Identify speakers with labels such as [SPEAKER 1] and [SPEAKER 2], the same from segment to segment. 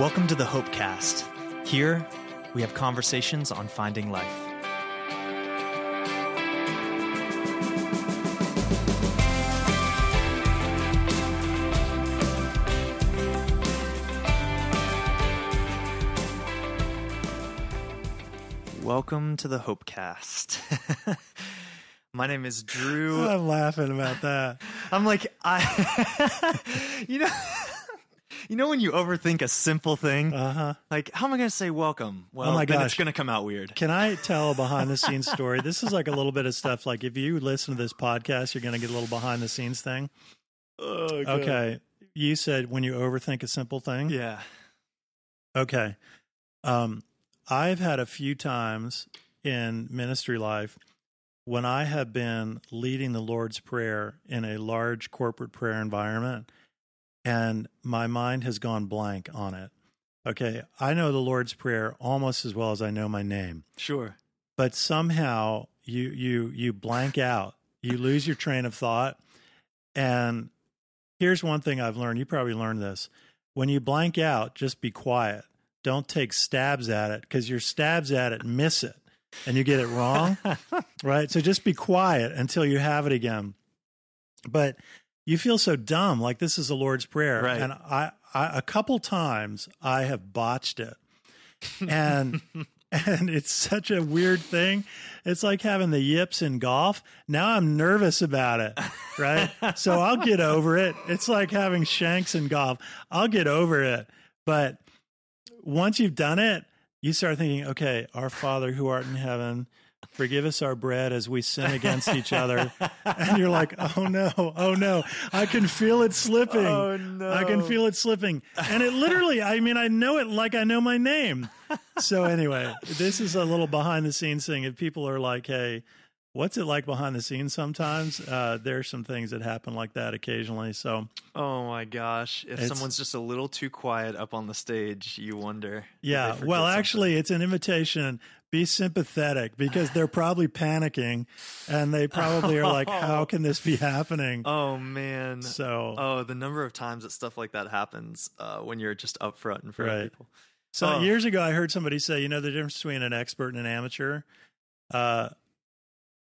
[SPEAKER 1] Welcome to the Hopecast. Here, we have conversations on finding life. Welcome to the Hopecast. My name is Drew.
[SPEAKER 2] I'm laughing about that.
[SPEAKER 1] I'm like I you know you know when you overthink a simple thing?
[SPEAKER 2] Uh huh.
[SPEAKER 1] Like how am I going to say welcome? Well,
[SPEAKER 2] Oh my
[SPEAKER 1] then
[SPEAKER 2] gosh.
[SPEAKER 1] it's going to come out weird.
[SPEAKER 2] Can I tell a behind the scenes story? This is like a little bit of stuff. Like if you listen to this podcast, you're going to get a little behind the scenes thing. Okay. You said when you overthink a simple thing.
[SPEAKER 1] Yeah.
[SPEAKER 2] Okay. Um, I've had a few times in ministry life when I have been leading the Lord's Prayer in a large corporate prayer environment and my mind has gone blank on it. Okay. I know the Lord's Prayer almost as well as I know my name,
[SPEAKER 1] Sure.
[SPEAKER 2] but somehow you, you, you blank out, you lose your train of thought. And here's one thing I've learned. You probably learned this. When you blank out, just be quiet. Don't take stabs at it because your stabs at it miss it and you get it wrong. right. So just be quiet until you have it again. But you feel so dumb, like this is the Lord's Prayer.
[SPEAKER 1] Right.
[SPEAKER 2] And I, I, a couple times I have botched it. And, and it's such a weird thing. It's like having the yips in golf. Now I'm nervous about it. Right. so I'll get over it. It's like having shanks in golf. I'll get over it. But once you've done it, you start thinking, okay, our Father who art in heaven, forgive us our bread as we sin against each other. And you're like, oh no, oh no, I can feel it slipping.
[SPEAKER 1] Oh, no.
[SPEAKER 2] I can feel it slipping. And it literally, I mean, I know it like I know my name. So anyway, this is a little behind the scenes thing. If people are like, hey, what's it like behind the scenes sometimes? Uh, there's some things that happen like that occasionally. So
[SPEAKER 1] Oh my gosh. If someone's just a little too quiet up on the stage, you wonder.
[SPEAKER 2] Yeah. Well,
[SPEAKER 1] something?
[SPEAKER 2] actually, it's an invitation. Be sympathetic because they're probably panicking and they probably are like, how can this be happening?
[SPEAKER 1] Oh man.
[SPEAKER 2] So,
[SPEAKER 1] Oh, the number of times that stuff like that happens uh, when you're just up front in front
[SPEAKER 2] Right.
[SPEAKER 1] of people.
[SPEAKER 2] so
[SPEAKER 1] oh.
[SPEAKER 2] years ago, I heard somebody say, you know, the difference between an expert and an amateur. Uh,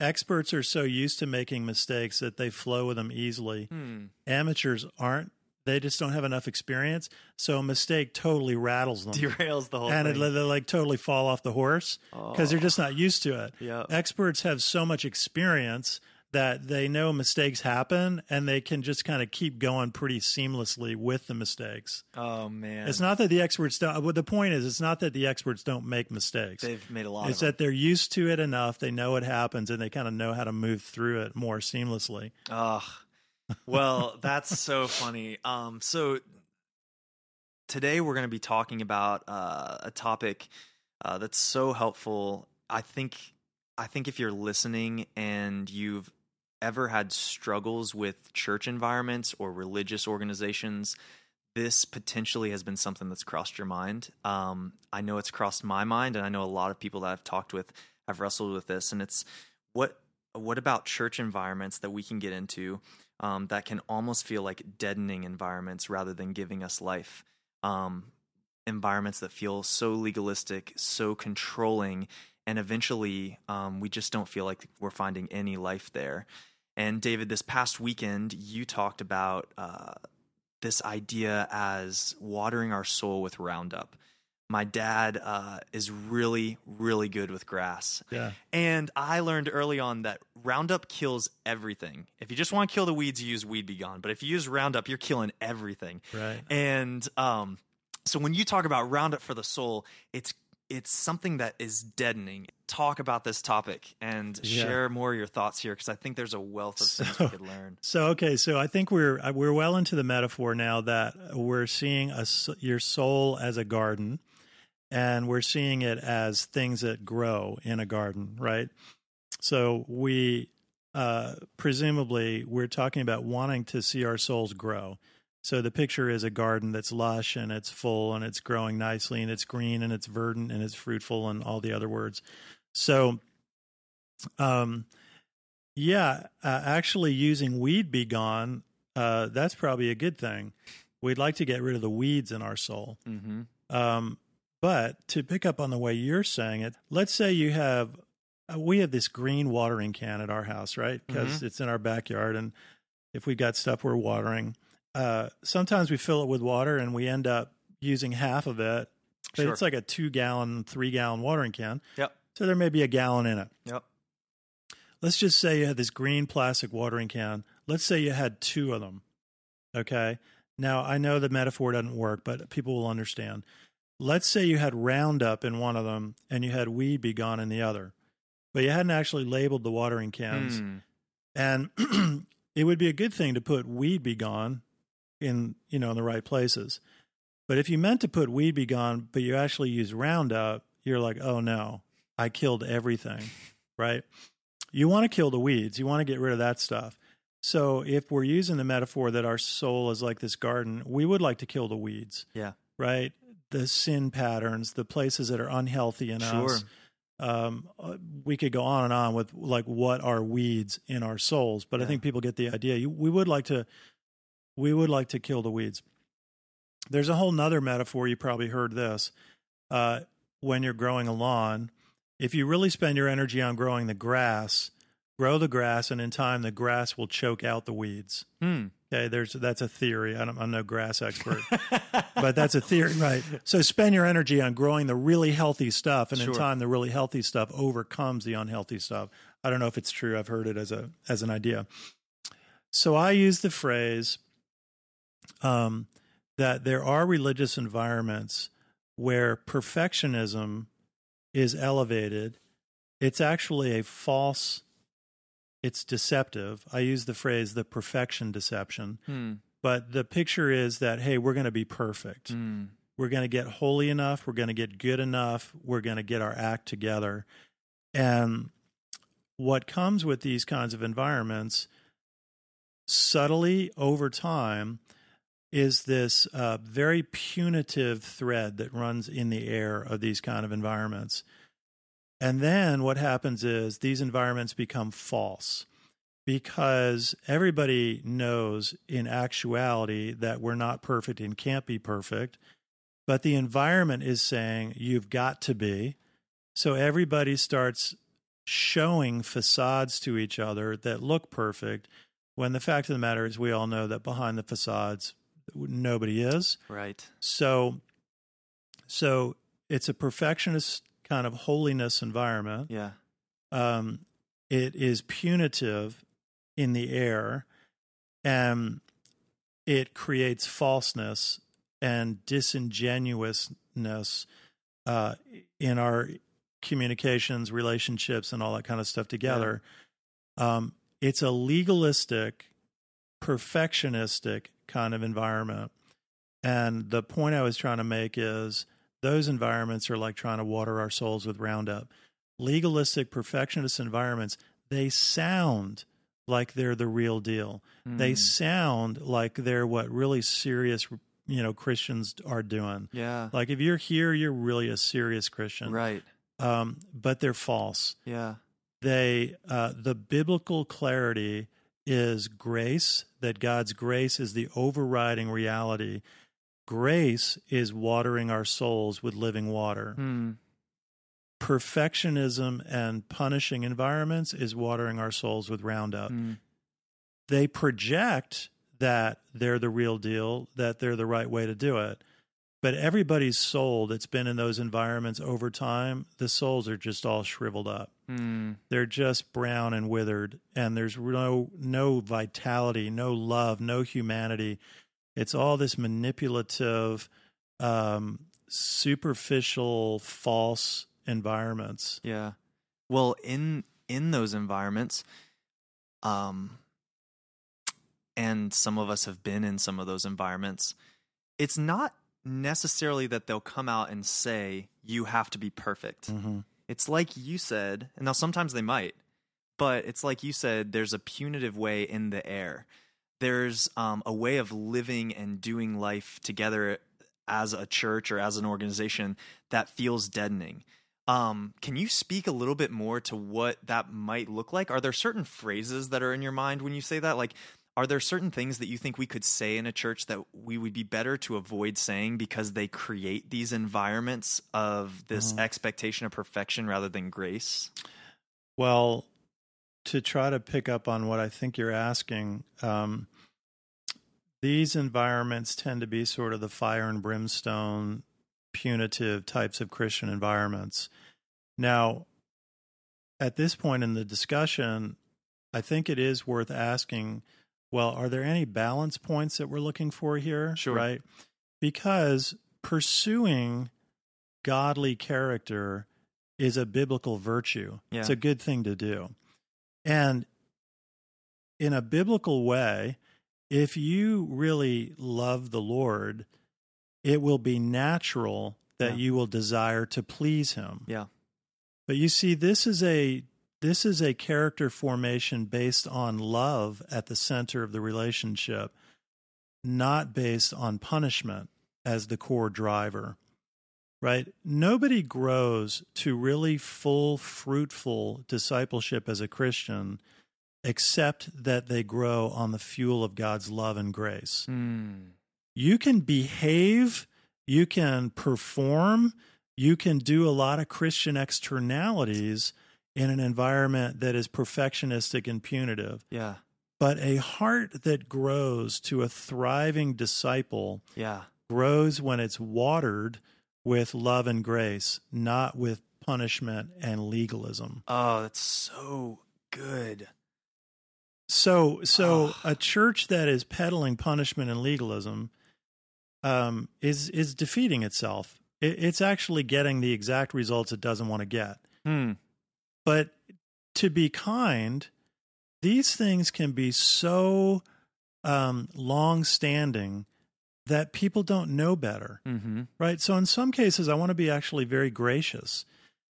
[SPEAKER 2] experts are so used to making mistakes that they flow with them easily.
[SPEAKER 1] Hmm.
[SPEAKER 2] Amateurs aren't. They just don't have enough experience. So a mistake totally rattles them.
[SPEAKER 1] Derails the whole
[SPEAKER 2] and it,
[SPEAKER 1] thing.
[SPEAKER 2] they like totally fall off the horse because they're just not used to it.
[SPEAKER 1] Yeah.
[SPEAKER 2] Experts have so much experience that they know mistakes happen and they can just kind of keep going pretty seamlessly with the mistakes.
[SPEAKER 1] oh man.
[SPEAKER 2] It's not that the experts don't. Uh, well, the point is, it's not that the experts don't make mistakes.
[SPEAKER 1] They've made a lot
[SPEAKER 2] it's that they're used to it enough. They know it happens and they kind of know how to move through it more seamlessly.
[SPEAKER 1] Ugh. Well, that's so funny. Um, so today we're going to be talking about uh, a topic uh, that's so helpful. I think I think if you're listening and you've ever had struggles with church environments or religious organizations, this potentially has been something that's crossed your mind. Um, I know it's crossed my mind, and I know a lot of people that I've talked with have wrestled with this. And it's what what about church environments that we can get into um, that can almost feel like deadening environments rather than giving us life? Um, environments that feel so legalistic, so controlling, and eventually um, we just don't feel like we're finding any life there. And David, this past weekend, you talked about uh, this idea as watering our soul with Roundup. My dad uh, is really, really good with grass.
[SPEAKER 2] Yeah.
[SPEAKER 1] And I learned early on that Roundup kills everything. If you just want to kill the weeds, you use Weed B Gon. But if you use Roundup, you're killing everything.
[SPEAKER 2] Right.
[SPEAKER 1] And um, so when you talk about Roundup for the soul, it's it's something that is deadening. Talk about this topic and
[SPEAKER 2] Yeah.
[SPEAKER 1] share more of your thoughts here because I think there's a wealth of things we could learn.
[SPEAKER 2] So okay, so I think we're uh, we're well into the metaphor now that we're seeing a, your soul as a garden, and we're seeing it as things that grow in a garden, right? So we uh, presumably we're talking about wanting to see our souls grow. So the picture is a garden that's lush and it's full and it's growing nicely and it's green and it's verdant and it's fruitful and all the other words. So, um, yeah, uh, actually using Weed B Gon, uh, that's probably a good thing. We'd like to get rid of the weeds in our soul.
[SPEAKER 1] hmm
[SPEAKER 2] Um, but to pick up on the way you're saying it, let's say you have, uh, we have this green watering can at our house, right? Because it's in our backyard. And if we've got stuff we're watering, uh, sometimes we fill it with water and we end up using half of it. But
[SPEAKER 1] Sure.
[SPEAKER 2] it's like a two gallon, three gallon watering can.
[SPEAKER 1] Yep.
[SPEAKER 2] So there may be a gallon in it.
[SPEAKER 1] Yep.
[SPEAKER 2] Let's just say you had this green plastic watering can. Let's say you had two of them. Okay. Now, I know the metaphor doesn't work, but people will understand. Let's say you had Roundup in one of them and you had Weed B Gon in the other, but you hadn't actually labeled the watering cans.
[SPEAKER 1] Hmm.
[SPEAKER 2] And it would be a good thing to put Weed B Gon in, you know, in the right places. But if you meant to put Weed B Gon, but you actually use Roundup, you're like, oh no, I killed everything, right? You want to kill the weeds. You want to get rid of that stuff. So if we're using the metaphor that our soul is like this garden, we would like to kill the weeds,
[SPEAKER 1] Yeah.
[SPEAKER 2] right? The sin patterns, the places that are unhealthy in
[SPEAKER 1] Sure.
[SPEAKER 2] us. Um, uh, we could go on and on with like what are weeds in our souls, but I think people get the idea. You, we would like to, we would like to kill the weeds. There's a whole nother metaphor. You probably heard this. Uh, when you're growing a lawn, if you really spend your energy on growing the grass, grow the grass, and in time the grass will choke out the weeds.
[SPEAKER 1] Hmm.
[SPEAKER 2] Okay, there's that's a theory. I don't, I'm no grass expert, but that's a theory, right? So spend your energy on growing the really healthy stuff, and
[SPEAKER 1] Sure.
[SPEAKER 2] in time the really healthy stuff overcomes the unhealthy stuff. I don't know if it's true. I've heard it as a as an idea. So I use the phrase um, that there are religious environments where perfectionism is elevated. It's actually a false. It's deceptive. I use the phrase the perfection deception.
[SPEAKER 1] Hmm.
[SPEAKER 2] But the picture is that, hey, we're going to be perfect.
[SPEAKER 1] Hmm.
[SPEAKER 2] We're going to get holy enough. We're going to get good enough. We're going to get our act together. And what comes with these kinds of environments subtly over time is this uh, very punitive thread that runs in the air of these kind of environments. And then what happens is these environments become false because everybody knows in actuality that we're not perfect and can't be perfect. But the environment is saying you've got to be. So everybody starts showing facades to each other that look perfect when the fact of the matter is we all know that behind the facades nobody is.
[SPEAKER 1] Right.
[SPEAKER 2] So so it's a perfectionist kind of holiness environment
[SPEAKER 1] Yeah.
[SPEAKER 2] um, it is punitive in the air and it creates falseness and disingenuousness uh, in our communications, relationships, and all that kind of stuff together. Um, it's a legalistic, perfectionistic kind of environment. And the point I was trying to make is those environments are like trying to water our souls with Roundup. Legalistic, perfectionist environments, they sound like they're the real deal. They
[SPEAKER 1] Hmm.
[SPEAKER 2] sound like they're what really serious, you know, Christians are doing.
[SPEAKER 1] Yeah.
[SPEAKER 2] Like if you're here, you're really a serious Christian.
[SPEAKER 1] Right.
[SPEAKER 2] Um, but they're false
[SPEAKER 1] Yeah.
[SPEAKER 2] they uh, the biblical clarity is grace that god's grace is the overriding reality grace is watering our souls with living water
[SPEAKER 1] Hmm.
[SPEAKER 2] perfectionism and punishing environments is watering our souls with roundup
[SPEAKER 1] Hmm.
[SPEAKER 2] they project that they're the real deal that they're the right way to do it but everybody's soul that's been in those environments over time the souls are just all shriveled up
[SPEAKER 1] Hmm.
[SPEAKER 2] they're just brown and withered and there's no no vitality no love no humanity it's all this manipulative um superficial false environments
[SPEAKER 1] Yeah. Well, in in those environments, um, and some of us have been in some of those environments. It's not necessarily that they'll come out and say you have to be perfect.
[SPEAKER 2] Mhm.
[SPEAKER 1] It's like you said, and now sometimes they might, but it's like you said. There's a punitive way in the air. There's um, a way of living and doing life together as a church or as an organization that feels deadening. Um, can you speak a little bit more to what that might look like? Are there certain phrases that are in your mind when you say that? Like, are there certain things that you think we could say in a church that we would be better to avoid saying because they create these environments of this
[SPEAKER 2] Mhm.
[SPEAKER 1] expectation of perfection rather than grace?
[SPEAKER 2] Well, to try to pick up on what I think you're asking, um, these environments tend to be sort of the fire and brimstone, punitive types of Christian environments. Now, at this point in the discussion, I think it is worth asking well, are there any balance points that we're looking for here?
[SPEAKER 1] Sure.
[SPEAKER 2] Right? Because pursuing godly character is a biblical virtue.
[SPEAKER 1] Yeah.
[SPEAKER 2] It's a good thing to do. And in a biblical way, if you really love the Lord, it will be natural that
[SPEAKER 1] Yeah.
[SPEAKER 2] you will desire to please him.
[SPEAKER 1] Yeah.
[SPEAKER 2] But you see this is a this is a character formation based on love at the center of the relationship, not based on punishment as the core driver. Right? Nobody grows to really full fruitful discipleship as a Christian except that they grow on the fuel of God's love and grace
[SPEAKER 1] Hmm.
[SPEAKER 2] you can behave, you can perform, you can do a lot of Christian externalities in an environment that is perfectionistic and punitive.
[SPEAKER 1] Yeah.
[SPEAKER 2] But a heart that grows to a thriving disciple
[SPEAKER 1] Yeah.
[SPEAKER 2] grows when it's watered with love and grace, not with punishment and legalism.
[SPEAKER 1] Oh, that's so good.
[SPEAKER 2] So, so
[SPEAKER 1] Ah.
[SPEAKER 2] a church that is peddling punishment and legalism um, is is defeating itself. It, it's actually getting the exact results it doesn't want to get.
[SPEAKER 1] Hmm.
[SPEAKER 2] But to be kind, these things can be so um, long-standing that people don't know better
[SPEAKER 1] Mm-hmm.
[SPEAKER 2] right? So in some cases, I want to be actually very gracious.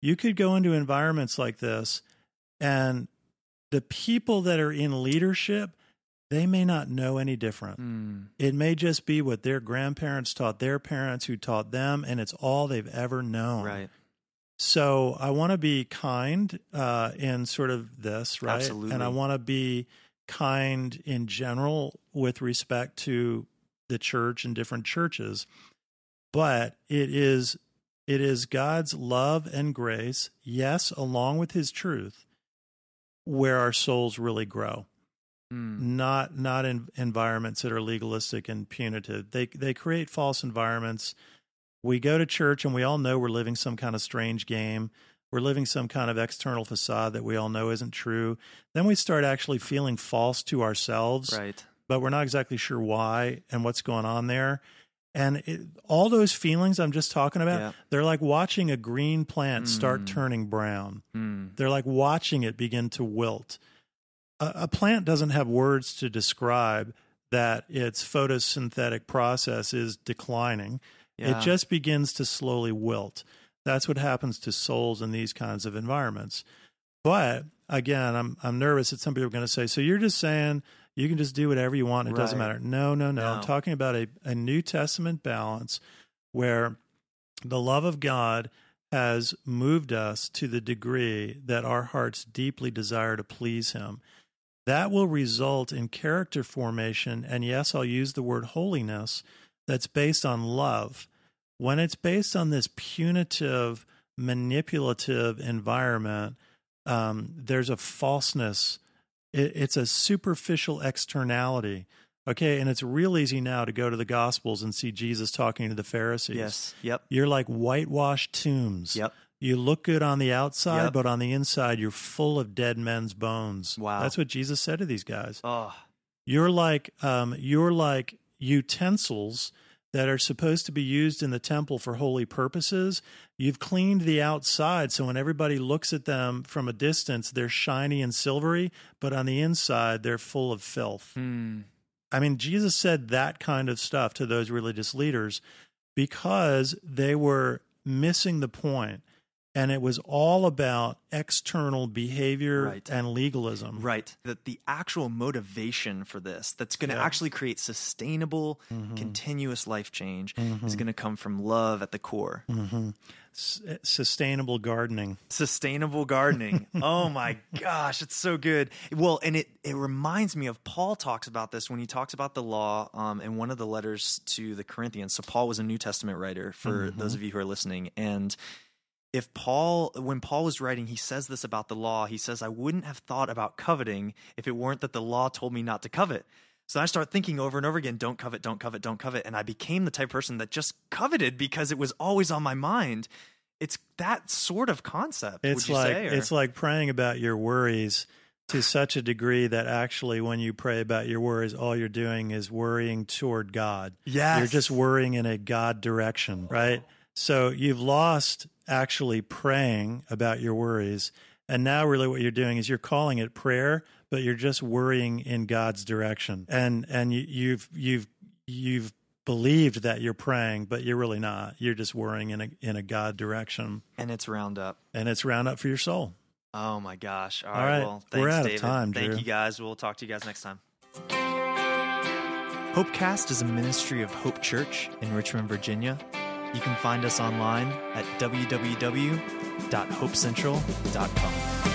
[SPEAKER 2] You could go into environments like this, and the people that are in leadership, they may not know any different.
[SPEAKER 1] Hmm.
[SPEAKER 2] It may just be what their grandparents taught their parents, who taught them, and it's all they've ever known.
[SPEAKER 1] Right.
[SPEAKER 2] So I want to be kind uh, in sort of this, right?
[SPEAKER 1] Absolutely.
[SPEAKER 2] And I want to be kind in general with respect to the church and different churches. But it is it is God's love and grace, yes, along with His truth, where our souls really grow.
[SPEAKER 1] Hmm.
[SPEAKER 2] Not not in environments that are legalistic and punitive. They they create false environments we go to church and we all know we're living some kind of strange game. We're living some kind of external facade that we all know isn't true. Then we start actually feeling false to ourselves,
[SPEAKER 1] Right.
[SPEAKER 2] But we're not exactly sure why and what's going on there. And it, all those feelings I'm just talking about,
[SPEAKER 1] Yeah.
[SPEAKER 2] they're like watching a green plant start
[SPEAKER 1] Mm.
[SPEAKER 2] turning brown.
[SPEAKER 1] Hmm.
[SPEAKER 2] They're like watching it begin to wilt. A, a plant doesn't have words to describe that its photosynthetic process is declining.
[SPEAKER 1] Yeah.
[SPEAKER 2] It just begins to slowly wilt. That's what happens to souls in these kinds of environments. But again, I'm I'm nervous that some people are going to say, "So you're just saying you can just do whatever you want; it doesn't matter." No, no, no,
[SPEAKER 1] No.
[SPEAKER 2] I'm talking about a, a New Testament balance where the love of God has moved us to the degree that our hearts deeply desire to please Him. That will result in character formation, and yes, I'll use the word holiness that's based on love. When it's based on this punitive, manipulative environment, um, there's a falseness. It, it's a superficial externality. Okay, and it's real easy now to go to the Gospels and see Jesus talking to the Pharisees.
[SPEAKER 1] Yes. Yep.
[SPEAKER 2] You're like whitewashed tombs.
[SPEAKER 1] Yep.
[SPEAKER 2] You look good on the outside,
[SPEAKER 1] Yep.
[SPEAKER 2] but on the inside, you're full of dead men's bones.
[SPEAKER 1] Wow.
[SPEAKER 2] That's what Jesus said to these guys.
[SPEAKER 1] Oh.
[SPEAKER 2] You're like um, you're like utensils that are supposed to be used in the temple for holy purposes. You've cleaned the outside, so when everybody looks at them from a distance, they're shiny and silvery, but on the inside, they're full of filth.
[SPEAKER 1] Hmm.
[SPEAKER 2] I mean, Jesus said that kind of stuff to those religious leaders because they were missing the point. And it was all about external behavior
[SPEAKER 1] Right.
[SPEAKER 2] and legalism.
[SPEAKER 1] Right. That the actual motivation for this that's going to
[SPEAKER 2] Yeah. Mm-hmm.
[SPEAKER 1] actually create sustainable, continuous life change is going to come from love at the core.
[SPEAKER 2] S- sustainable gardening.
[SPEAKER 1] Sustainable gardening. oh my gosh, it's so good. Well, and it it reminds me of Paul talks about this when he talks about the law um, in one of the letters to the Corinthians. So Paul was a New Testament writer for those of you who are listening, and if Paul, when Paul was writing, he says this about the law. He says, I wouldn't have thought about coveting if it weren't that the law told me not to covet. So I start thinking over and over again, don't covet, don't covet, don't covet. And I became the type of person that just coveted because it was always on my mind. It's that sort of concept.
[SPEAKER 2] It's like
[SPEAKER 1] say,
[SPEAKER 2] it's like praying about your worries to such a degree that actually when you pray about your worries all you're doing is worrying toward God.
[SPEAKER 1] Yes.
[SPEAKER 2] You're just worrying in a God direction, right? So you've lost actually praying about your worries and now really what you're doing is you're calling it prayer but you're just worrying in God's direction. And and you, you've you've you've believed that you're praying but you're really not. You're just worrying in a in a God direction
[SPEAKER 1] and it's roundup.
[SPEAKER 2] and it's round up for your soul.
[SPEAKER 1] Oh my gosh. All
[SPEAKER 2] All
[SPEAKER 1] right.
[SPEAKER 2] right.
[SPEAKER 1] Well,
[SPEAKER 2] We're
[SPEAKER 1] thanks,
[SPEAKER 2] out of
[SPEAKER 1] David.
[SPEAKER 2] time,
[SPEAKER 1] Thank
[SPEAKER 2] Drew.
[SPEAKER 1] you guys. We'll talk to you guys next time. Hopecast is a ministry of Hope Church in Richmond, Virginia. You can find us online at www.hopecentral.com.